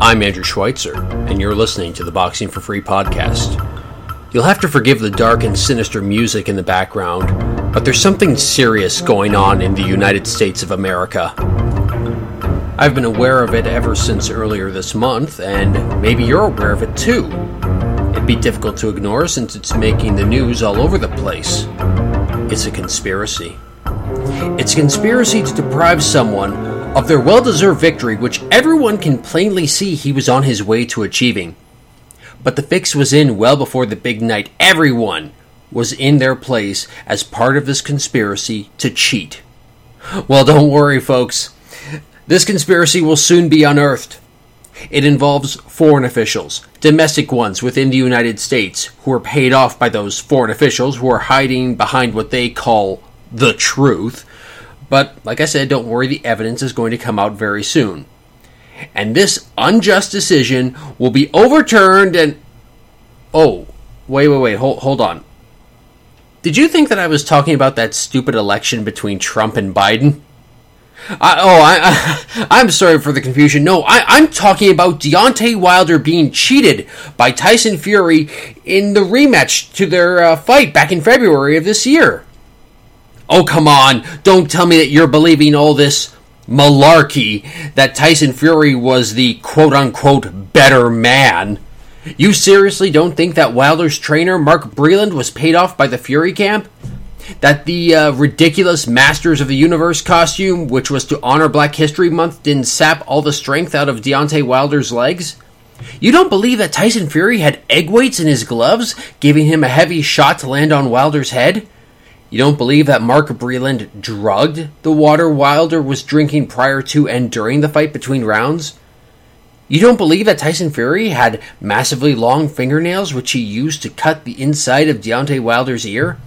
I'm Andrew Schweitzer, and you're listening to the Boxing for Free podcast. You'll have to forgive the dark and sinister music in the background, but there's something serious going on in the United States of America. I've been aware of it ever since earlier this month, and maybe you're aware of it too. It'd be difficult to ignore since it's making the news all over the place. It's a conspiracy. It's a conspiracy to deprive someone of their well deserved victory, which everyone can plainly see he was on his way to achieving. But the fix was in well before the big night. Everyone was in their place as part of this conspiracy to cheat. Well, don't worry, folks. This conspiracy will soon be unearthed. It involves foreign officials, domestic ones within the United States, who are paid off by those foreign officials who are hiding behind what they call the truth. But, like I said, don't worry, the evidence is going to come out very soon. And this unjust decision will be overturned and. Oh, wait, wait, wait, hold, hold on. Did you think that I was talking about that stupid election between Trump and Biden? I, oh, I, I, am sorry for the confusion. No, I, am talking about Deontay Wilder being cheated by Tyson Fury in the rematch to their uh, fight back in February of this year. Oh, come on. Don't tell me that you're believing all this malarkey that Tyson Fury was the quote unquote better man. You seriously don't think that Wilder's trainer, Mark Breland, was paid off by the Fury camp? That the uh, ridiculous Masters of the Universe costume, which was to honor Black History Month, didn't sap all the strength out of Deontay Wilder's legs? You don't believe that Tyson Fury had egg weights in his gloves, giving him a heavy shot to land on Wilder's head? You don't believe that Mark Breland drugged the water Wilder was drinking prior to and during the fight between rounds? You don't believe that Tyson Fury had massively long fingernails which he used to cut the inside of Deontay Wilder's ear?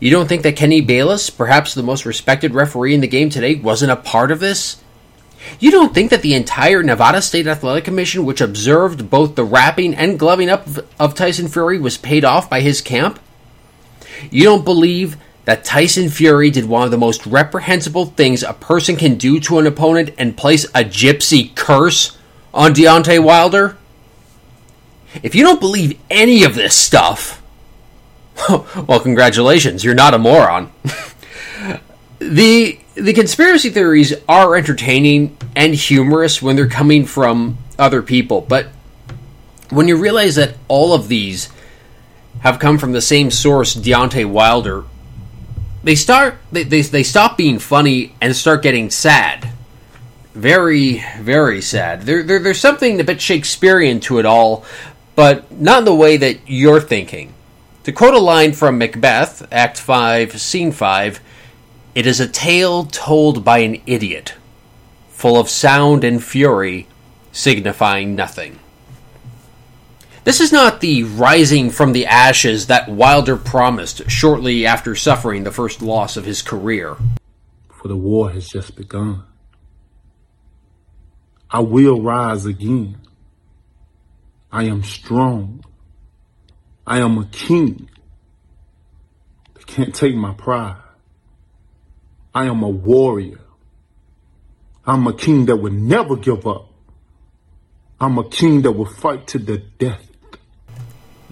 You don't think that Kenny Bayless, perhaps the most respected referee in the game today, wasn't a part of this? You don't think that the entire Nevada State Athletic Commission, which observed both the wrapping and gloving up of Tyson Fury, was paid off by his camp? You don't believe that Tyson Fury did one of the most reprehensible things a person can do to an opponent and place a gypsy curse on Deontay Wilder? If you don't believe any of this stuff, well, congratulations, you're not a moron. the the conspiracy theories are entertaining and humorous when they're coming from other people, but when you realize that all of these have come from the same source, Deontay Wilder, they start they, they, they stop being funny and start getting sad. Very, very sad. There, there, there's something a bit Shakespearean to it all, but not in the way that you're thinking. To quote a line from Macbeth, Act 5, Scene 5, it is a tale told by an idiot, full of sound and fury, signifying nothing. This is not the rising from the ashes that Wilder promised shortly after suffering the first loss of his career. For the war has just begun. I will rise again. I am strong. I am a king. They can't take my pride. I am a warrior. I'm a king that will never give up. I'm a king that will fight to the death.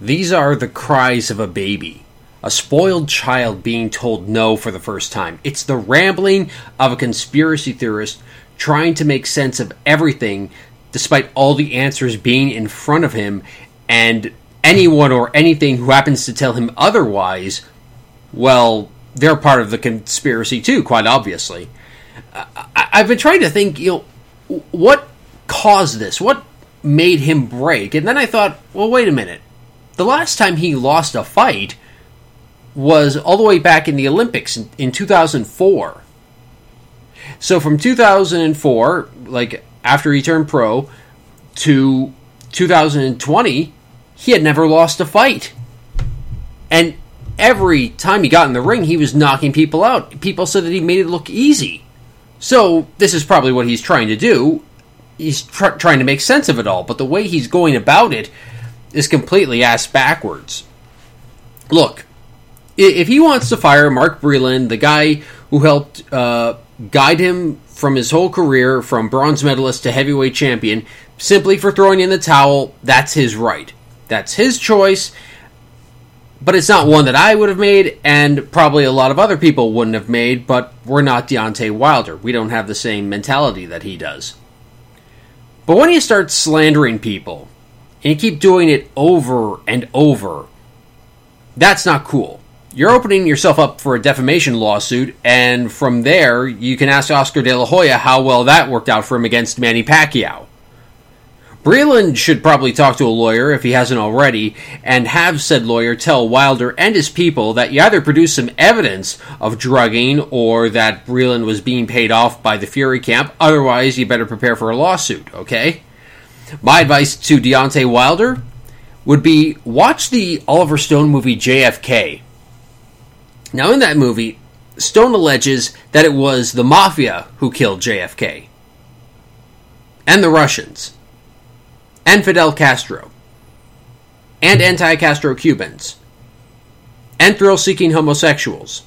These are the cries of a baby, a spoiled child being told no for the first time. It's the rambling of a conspiracy theorist trying to make sense of everything despite all the answers being in front of him and anyone or anything who happens to tell him otherwise, well, they're part of the conspiracy too, quite obviously. I- have been trying to think, you know, what caused this? What made him break? And then I thought, well, wait a minute the last time he lost a fight was all the way back in the Olympics in, in 2004. So from 2004, like after he turned pro, to 2020, he had never lost a fight. And every time he got in the ring, he was knocking people out. People said that he made it look easy. So this is probably what he's trying to do. He's tr- trying to make sense of it all. But the way he's going about it is completely ass backwards. Look, if he wants to fire Mark Breland, the guy who helped uh, guide him from his whole career from bronze medalist to heavyweight champion, simply for throwing in the towel, that's his right. That's his choice, but it's not one that I would have made, and probably a lot of other people wouldn't have made, but we're not Deontay Wilder. We don't have the same mentality that he does. But when you start slandering people, and you keep doing it over and over, that's not cool. You're opening yourself up for a defamation lawsuit, and from there, you can ask Oscar De La Hoya how well that worked out for him against Manny Pacquiao. Breland should probably talk to a lawyer if he hasn't already, and have said lawyer tell Wilder and his people that you either produce some evidence of drugging or that Breland was being paid off by the Fury camp, otherwise, you better prepare for a lawsuit, okay? My advice to Deontay Wilder would be watch the Oliver Stone movie JFK. Now, in that movie, Stone alleges that it was the mafia who killed JFK and the Russians. And Fidel Castro, and anti Castro Cubans, and thrill seeking homosexuals,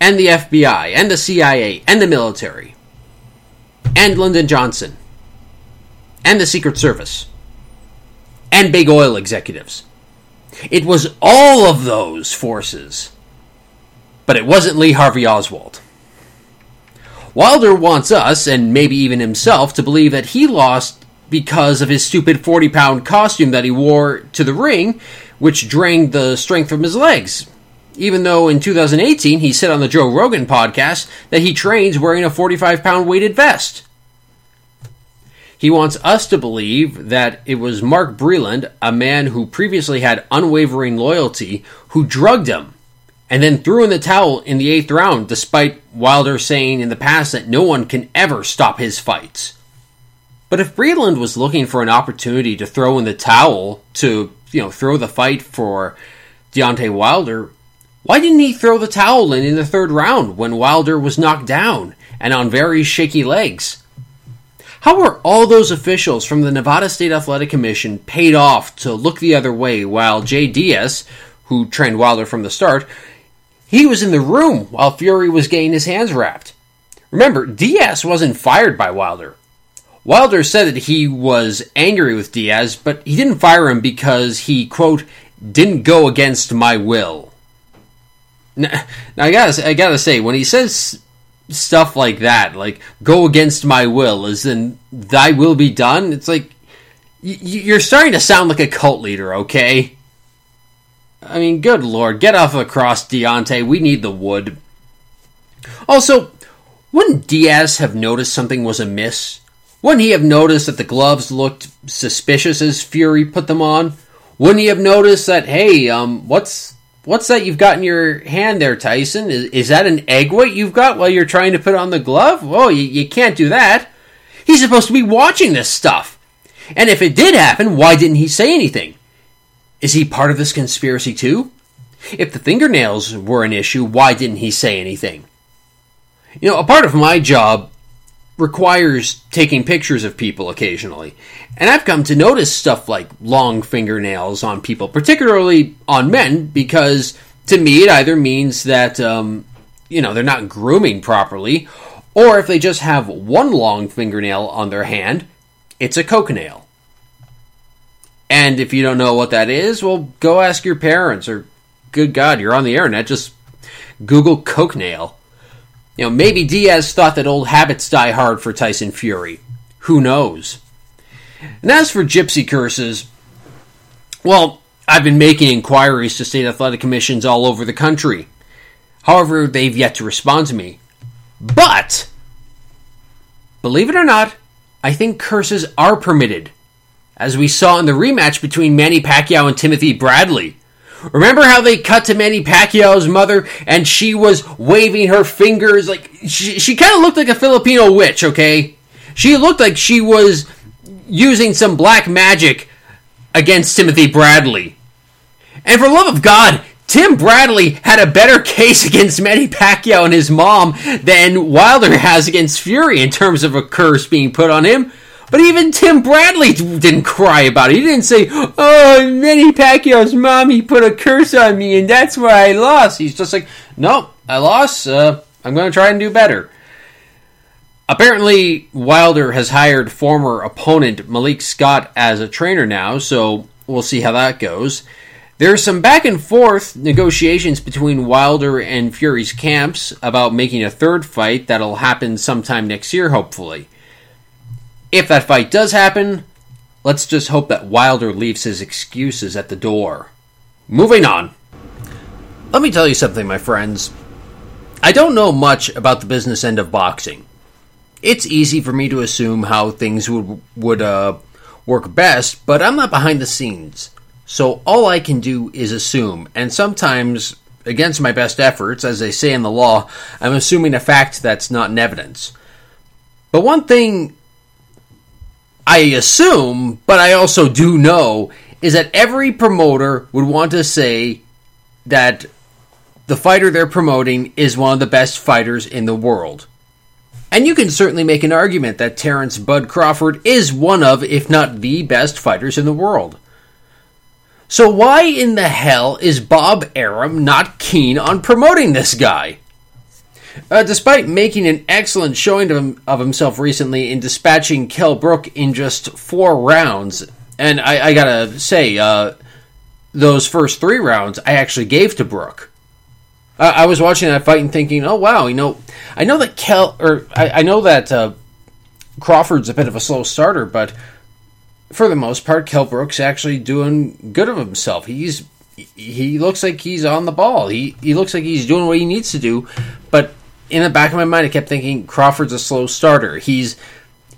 and the FBI, and the CIA, and the military, and Lyndon Johnson, and the Secret Service, and big oil executives. It was all of those forces, but it wasn't Lee Harvey Oswald. Wilder wants us, and maybe even himself, to believe that he lost because of his stupid 40 pound costume that he wore to the ring, which drained the strength from his legs. Even though in 2018 he said on the Joe Rogan podcast that he trains wearing a 45 pound weighted vest. He wants us to believe that it was Mark Breland, a man who previously had unwavering loyalty, who drugged him and then threw in the towel in the eighth round, despite Wilder saying in the past that no one can ever stop his fights. But if Breland was looking for an opportunity to throw in the towel to, you know, throw the fight for Deontay Wilder, why didn't he throw the towel in in the third round when Wilder was knocked down and on very shaky legs? How were all those officials from the Nevada State Athletic Commission paid off to look the other way while Jay Diaz, who trained Wilder from the start, he was in the room while Fury was getting his hands wrapped? Remember, Diaz wasn't fired by Wilder. Wilder said that he was angry with Diaz, but he didn't fire him because he, quote, didn't go against my will. Now, now I gotta, I gotta say, when he says stuff like that, like, go against my will, as in, thy will be done, it's like, you're starting to sound like a cult leader, okay? I mean, good lord, get off the cross, Deontay. We need the wood. Also, wouldn't Diaz have noticed something was amiss wouldn't he have noticed that the gloves looked suspicious as Fury put them on? Wouldn't he have noticed that, hey, um, what's what's that you've got in your hand there, Tyson? Is, is that an egg white you've got while you're trying to put on the glove? Oh, you, you can't do that. He's supposed to be watching this stuff. And if it did happen, why didn't he say anything? Is he part of this conspiracy too? If the fingernails were an issue, why didn't he say anything? You know, a part of my job requires taking pictures of people occasionally. And I've come to notice stuff like long fingernails on people, particularly on men, because to me it either means that, um, you know, they're not grooming properly, or if they just have one long fingernail on their hand, it's a coke nail. And if you don't know what that is, well, go ask your parents, or good God, you're on the internet, just Google coke nail. You know, maybe Diaz thought that old habits die hard for Tyson Fury. Who knows? And as for gypsy curses, well, I've been making inquiries to state athletic commissions all over the country. However, they've yet to respond to me. But, believe it or not, I think curses are permitted, as we saw in the rematch between Manny Pacquiao and Timothy Bradley. Remember how they cut to Manny Pacquiao's mother and she was waving her fingers like she, she kind of looked like a Filipino witch, okay? She looked like she was using some black magic against Timothy Bradley. And for love of God, Tim Bradley had a better case against Manny Pacquiao and his mom than Wilder has against Fury in terms of a curse being put on him. But even Tim Bradley didn't cry about it. He didn't say, "Oh, Manny Pacquiao's mommy put a curse on me, and that's why I lost." He's just like, "Nope, I lost. Uh, I'm going to try and do better." Apparently, Wilder has hired former opponent Malik Scott as a trainer now, so we'll see how that goes. There's some back and forth negotiations between Wilder and Fury's camps about making a third fight that'll happen sometime next year, hopefully. If that fight does happen, let's just hope that Wilder leaves his excuses at the door. Moving on. Let me tell you something, my friends. I don't know much about the business end of boxing it's easy for me to assume how things would would uh, work best, but I'm not behind the scenes. So all I can do is assume, and sometimes against my best efforts, as they say in the law, I'm assuming a fact that's not in evidence. But one thing I assume, but I also do know, is that every promoter would want to say that the fighter they're promoting is one of the best fighters in the world. And you can certainly make an argument that Terence Bud Crawford is one of, if not the best fighters in the world. So why in the hell is Bob Arum not keen on promoting this guy? Uh, despite making an excellent showing of, of, himself recently in dispatching Kell Brook in just four rounds, and I, I gotta say, uh, those first three rounds I actually gave to Brook. I was watching that fight and thinking, oh wow, you know, I know that Kel or I, I know that uh, Crawford's a bit of a slow starter, but for the most part, Kell Brook's actually doing good of himself. He's he looks like he's on the ball. He he looks like he's doing what he needs to do. But in the back of my mind, I kept thinking Crawford's a slow starter. He's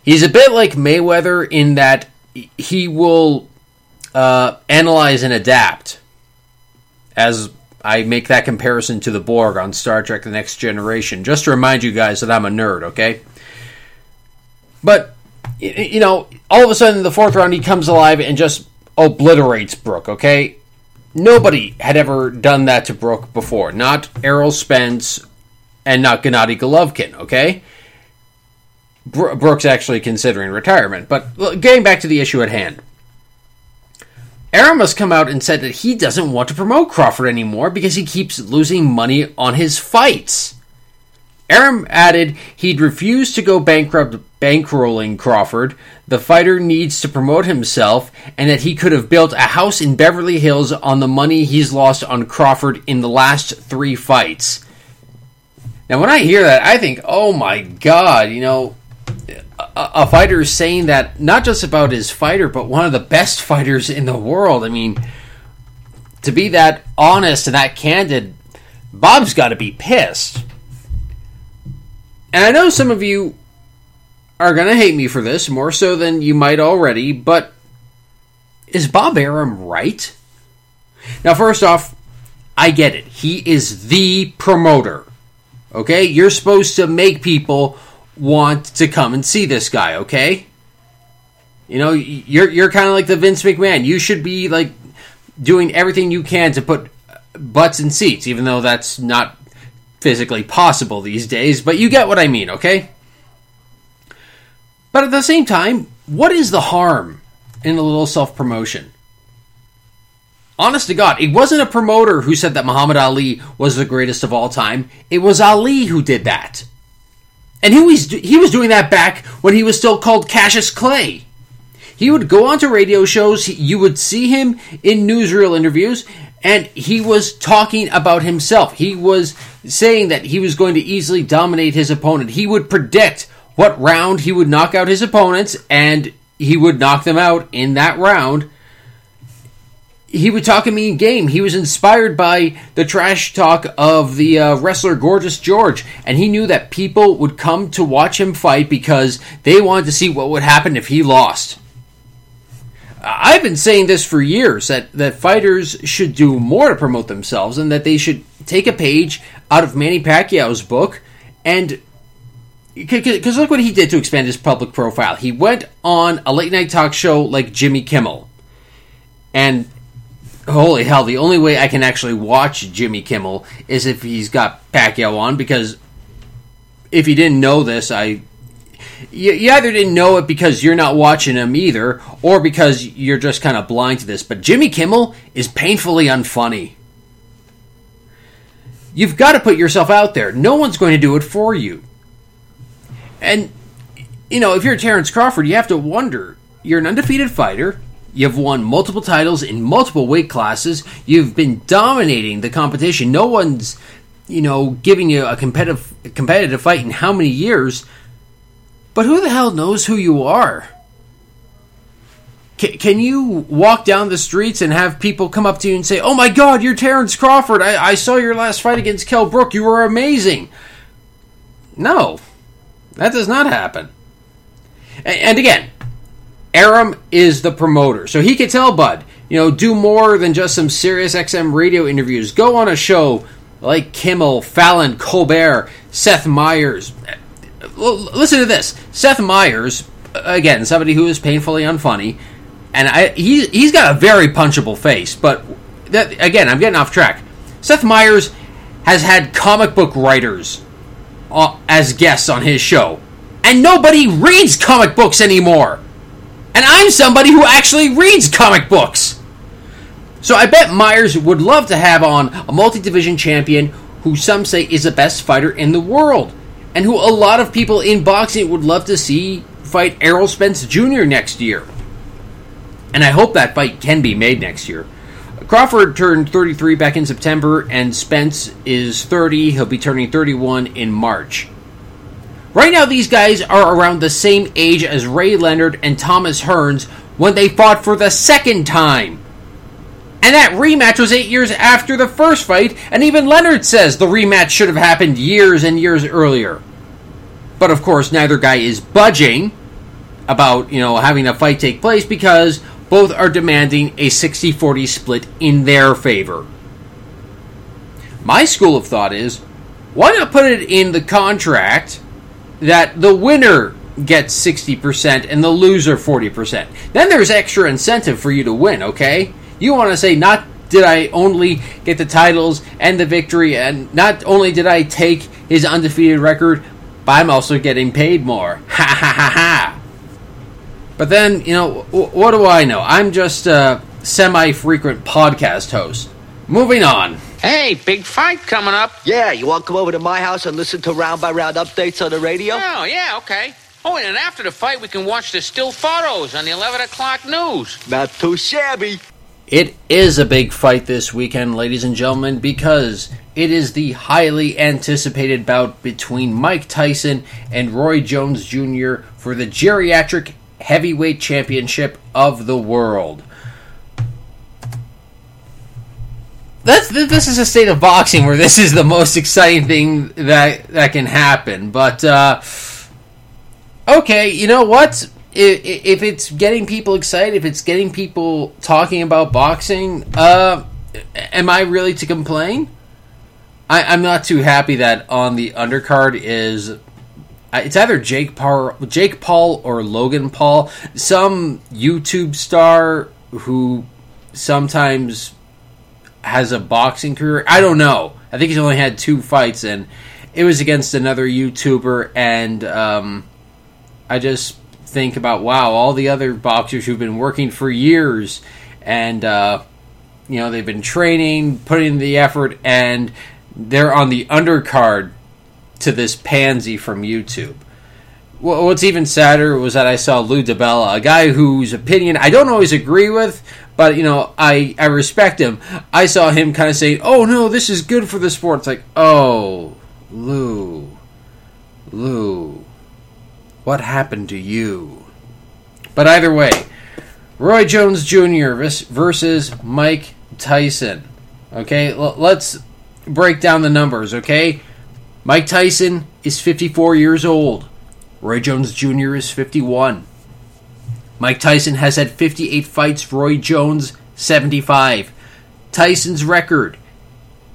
he's a bit like Mayweather in that he will uh, analyze and adapt as I make that comparison to the Borg on Star Trek The Next Generation, just to remind you guys that I'm a nerd, okay? But, you know, all of a sudden in the fourth round, he comes alive and just obliterates Brook. okay? Nobody had ever done that to Brook before. Not Errol Spence and not Gennady Golovkin, okay? Brook's actually considering retirement. But getting back to the issue at hand. Arum has come out and said that he doesn't want to promote Crawford anymore because he keeps losing money on his fights. Arum added he'd refuse to go bankrupt bankrolling Crawford. The fighter needs to promote himself, and that he could have built a house in Beverly Hills on the money he's lost on Crawford in the last three fights. Now, when I hear that, I think, oh my god, you know, a, fighter is saying that not just about his fighter, but one of the best fighters in the world. I mean, to be that honest and that candid, Bob's got to be pissed. And I know some of you are going to hate me for this, more so than you might already, but is Bob Arum right? Now, first off, I get it. He is the promoter. Okay? You're supposed to make people want to come and see this guy, okay? You know, you're you're kind of like the Vince McMahon. You should be like doing everything you can to put butts in seats, even though that's not physically possible these days, but you get what I mean, okay? But at the same time, what is the harm in a little self promotion? Honest to God, it wasn't a promoter who said that Muhammad Ali was the greatest of all time. It was Ali who did that. And he was he was doing that back when he was still called Cassius Clay. He would go onto radio shows. You would see him in newsreel interviews, and he was talking about himself. He was saying that he was going to easily dominate his opponent. He would predict what round he would knock out his opponents, and he would knock them out in that round he would talk a mean game. He was inspired by the trash talk of the uh, wrestler Gorgeous George, and he knew that people would come to watch him fight because they wanted to see what would happen if he lost. I've been saying this for years that, that fighters should do more to promote themselves and that they should take a page out of Manny Pacquiao's book and because look what he did to expand his public profile. He went on a late night talk show like Jimmy Kimmel and holy hell, the only way I can actually watch Jimmy Kimmel is if he's got Pacquiao on because if you didn't know this, I you, you, either didn't know it because you're not watching him either, or because you're just kind of blind to this. But Jimmy Kimmel is painfully unfunny. You've got to put yourself out there. No one's going to do it for you. And you know, if you're Terence Crawford, you have to wonder. You're an undefeated fighter. You've won multiple titles in multiple weight classes. You've been dominating the competition. No one's, you know, giving you a competitive competitive fight in how many years. But who the hell knows who you are? Can, can you walk down the streets and have people come up to you and say, "Oh my God, you're Terence Crawford! I, I saw your last fight against Kell Brook. You were amazing." No, that does not happen. And, and again, Arum is the promoter, so he could tell Bud, you know, do more than just some Sirius XM radio interviews. Go on a show like Kimmel, Fallon, Colbert, Seth Meyers. Listen to this: Seth Meyers, again, somebody who is painfully unfunny and I, he he's got a very punchable face. But that, again, I'm getting off track. Seth Meyers has had comic book writers uh, as guests on his show, and nobody reads comic books anymore. And I'm somebody who actually reads comic books. So I bet Meyers would love to have on a multi division champion who some say is the best fighter in the world, and who a lot of people in boxing would love to see fight Errol Spence Jr. next year and I hope that fight can be made next year. Crawford turned 33 back in September, and Spence is 30. He'll be turning 31 in March. Right now, these guys are around the same age as Ray Leonard and Thomas Hearns when they fought for the second time. And that rematch was eight years after the first fight, and even Leonard says the rematch should have happened years and years earlier. But of course, neither guy is budging about, you know, having a fight take place because both are demanding a 60 40 split in their favor. My school of thought is why not put it in the contract that the winner gets 60% and the loser 40%? Then there's extra incentive for you to win, okay? You want to say, not did I only get the titles and the victory, and not only did I take his undefeated record, but I'm also getting paid more. Ha ha ha ha. But then, you know, w- what do I know? I'm just a semi frequent podcast host. Moving on. Hey, big fight coming up. Yeah, you want to come over to my house and listen to round by round updates on the radio? Oh, yeah, okay. Oh, and after the fight, we can watch the still photos on the 11 o'clock news. Not too shabby. It is a big fight this weekend, ladies and gentlemen, because it is the highly anticipated bout between Mike Tyson and Roy Jones Jr. for the geriatric heavyweight championship of the world. That's this is a state of boxing where this is the most exciting thing that that can happen. But uh, okay, you know what? If, if it's getting people excited, if it's getting people talking about boxing, uh, am I really to complain? I, I'm not too happy that on the undercard is it's either Jake Paul, Jake Paul or Logan Paul, some YouTube star who sometimes has a boxing career. I don't know. I think he's only had two fights, and it was against another YouTuber. And um, I just think about wow, all the other boxers who've been working for years, and uh, you know they've been training, putting in the effort, and they're on the undercard to this pansy from YouTube. What's even sadder was that I saw Lou DiBella, a guy whose opinion I don't always agree with, but you know I I respect him. I saw him kind of say, "Oh no, this is good for the sport." It's like, "Oh, Lou, Lou, what happened to you?" But either way, Roy Jones Jr. versus Mike Tyson. Okay, let's break down the numbers. Okay, Mike Tyson is 54 years old. Roy Jones Jr. is 51. Mike Tyson has had 58 fights, Roy Jones 75. Tyson's record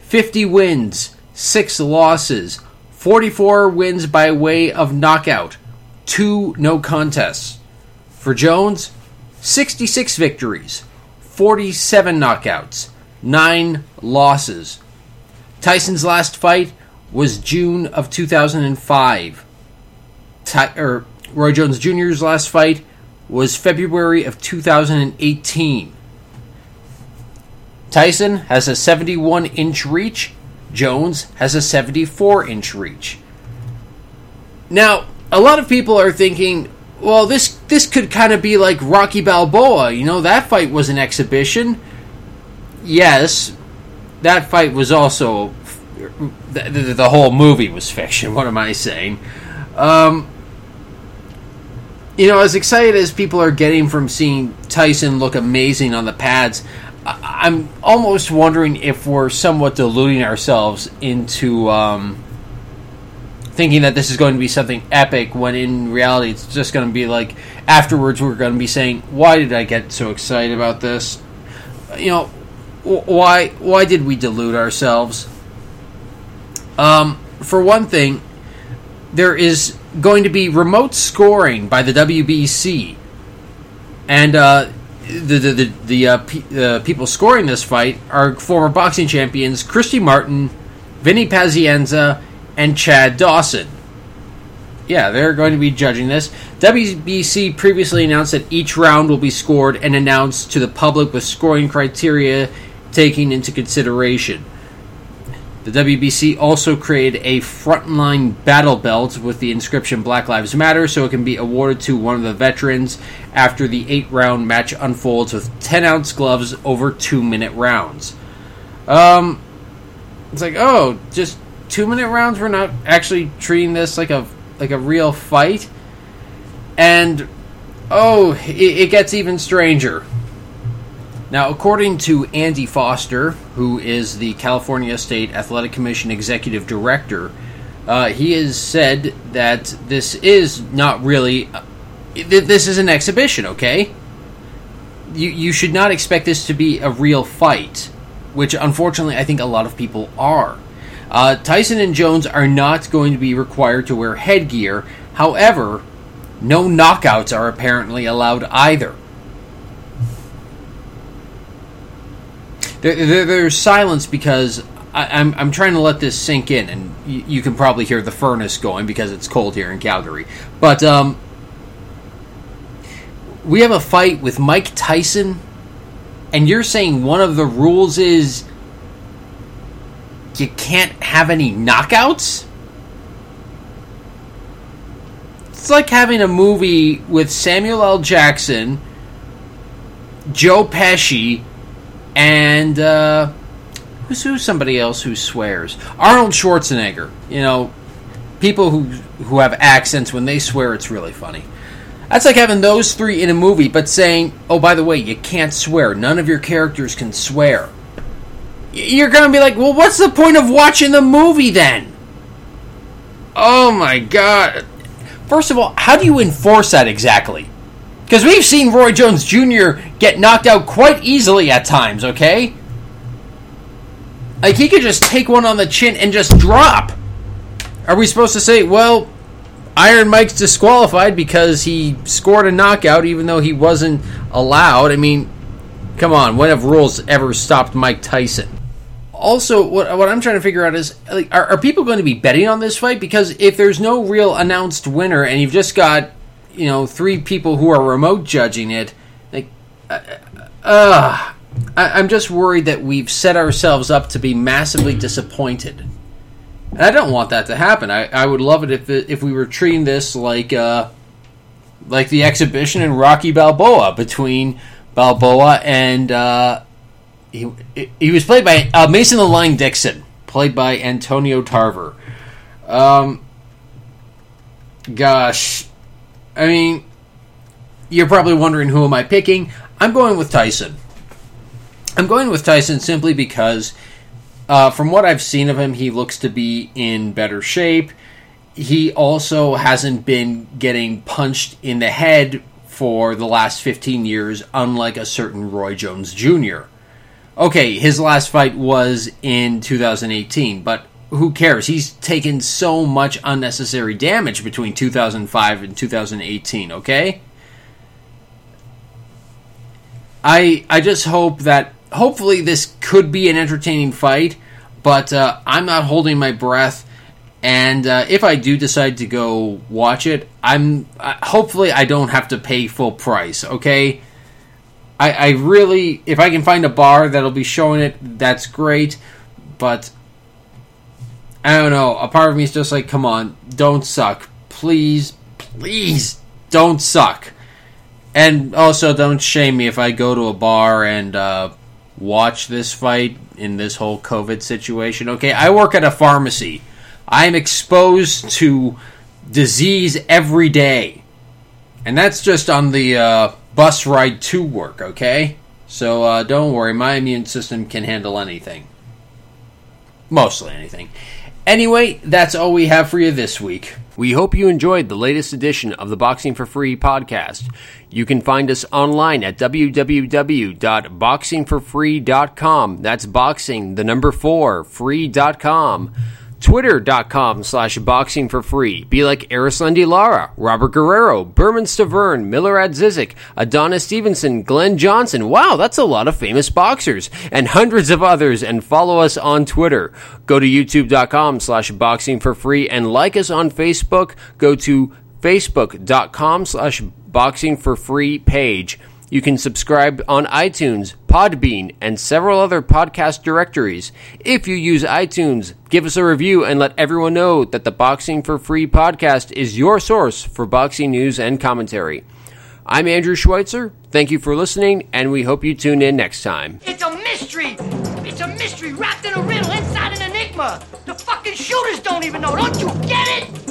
50 wins, 6 losses, 44 wins by way of knockout, 2 no contests. For Jones, 66 victories, 47 knockouts, 9 losses. Tyson's last fight was June of 2005. Ty- or Roy Jones Jr.'s last fight was February of 2018. Tyson has a 71 inch reach. Jones has a 74 inch reach. Now, a lot of people are thinking, well, this this could kind of be like Rocky Balboa. You know, that fight was an exhibition. Yes, that fight was also the, the, the whole movie was fiction. What am I saying? Um, you know, as excited as people are getting from seeing Tyson look amazing on the pads, I'm almost wondering if we're somewhat deluding ourselves into um, thinking that this is going to be something epic when in reality it's just going to be like afterwards we're going to be saying, "Why did I get so excited about this?" You know, why why did we delude ourselves? Um, for one thing, there is going to be remote scoring by the WBC, and uh, the the the, the uh, uh, people scoring this fight are former boxing champions Christy Martin, Vinny Pazienza, and Chad Dawson. Yeah, they're going to be judging this. WBC previously announced that each round will be scored and announced to the public with scoring criteria taken into consideration. The WBC also created a frontline battle belt with the inscription Black Lives Matter so it can be awarded to one of the veterans after the eight round match unfolds with 10 ounce gloves over two minute rounds. Um, it's like, oh, just two minute rounds? We're not actually treating this like a like a real fight? And, oh, it, it gets even stranger. Now, according to Andy Foster, who is the California State Athletic Commission Executive Director, uh, he has said that this is not really. Uh, th- this is an exhibition, okay? You, you should not expect this to be a real fight, which unfortunately I think a lot of people are. Uh, Tyson and Jones are not going to be required to wear headgear. However, no knockouts are apparently allowed either. There, there, there's silence because I, I'm, I'm trying to let this sink in, and you, you can probably hear the furnace going because it's cold here in Calgary. But um, we have a fight with Mike Tyson, and you're saying one of the rules is you can't have any knockouts? It's like having a movie with Samuel L. Jackson, Joe Pesci, and uh, who's who's somebody else who swears? Arnold Schwarzenegger. You know, people who who have accents when they swear, it's really funny. That's like having those three in a movie, but saying, "Oh, by the way, you can't swear. None of your characters can swear." You're gonna be like, "Well, what's the point of watching the movie then?" Oh my god! First of all, how do you enforce that exactly? Because we've seen Roy Jones Jr. get knocked out quite easily at times, okay? Like, he could just take one on the chin and just drop. Are we supposed to say, well, Iron Mike's disqualified because he scored a knockout even though he wasn't allowed? I mean, come on, when have rules ever stopped Mike Tyson? Also, what, what I'm trying to figure out is, like, are, are people going to be betting on this fight? Because if there's no real announced winner and you've just got you know three people who are remote judging it like uh, uh I, i'm just worried that we've set ourselves up to be massively disappointed. And i don't want that to happen. I, I would love it if it, if we were treating this like uh like the exhibition in rocky balboa between balboa and uh he, he was played by uh, mason the line dixon played by antonio tarver. Um gosh I mean, you're probably wondering who am I picking. I'm going with Tyson. I'm going with Tyson simply because, uh, from what I've seen of him, he looks to be in better shape. He also hasn't been getting punched in the head for the last 15 years, unlike a certain Roy Jones Jr. Okay, his last fight was in 2018, but who cares? He's taken so much unnecessary damage between 2005 and 2018, okay? I I just hope that hopefully this could be an entertaining fight, but uh, I'm not holding my breath. And uh, if I do decide to go watch it, I'm uh, hopefully I don't have to pay full price. Okay, I, I really if I can find a bar that'll be showing it, that's great. But I don't know. A part of me is just like, come on, don't suck. Please, please don't suck. And also, don't shame me if I go to a bar and uh, watch this fight in this whole COVID situation. Okay, I work at a pharmacy. I'm exposed to disease every day. And that's just on the uh, bus ride to work, okay? So uh, don't worry, my immune system can handle anything. Mostly anything. Anyway, that's all we have for you this week. We hope you enjoyed the latest edition of the Boxing for Free podcast. You can find us online at www.boxingforfree.com. That's boxing, the number four, free.com. Twitter.com slash boxing for free. Be like Erislandy Lara, Robert Guerrero, Bermane Stiverne, Miller Adzizik, Adonis Stevenson, Glenn Johnson. Wow, that's a lot of famous boxers. And hundreds of others. And follow us on Twitter. Go to youtube.com slash boxing for free and like us on Facebook. Go to facebook.com slash boxing for free page. You can subscribe on iTunes, Podbean, and several other podcast directories. If you use iTunes, give us a review and let everyone know that the Boxing for Free podcast is your source for boxing news and commentary. I'm Andrew Schweitzer. Thank you for listening, and we hope you tune in next time. It's a mystery! It's a mystery wrapped in a riddle inside an enigma! The fucking shooters don't even know, don't you get it?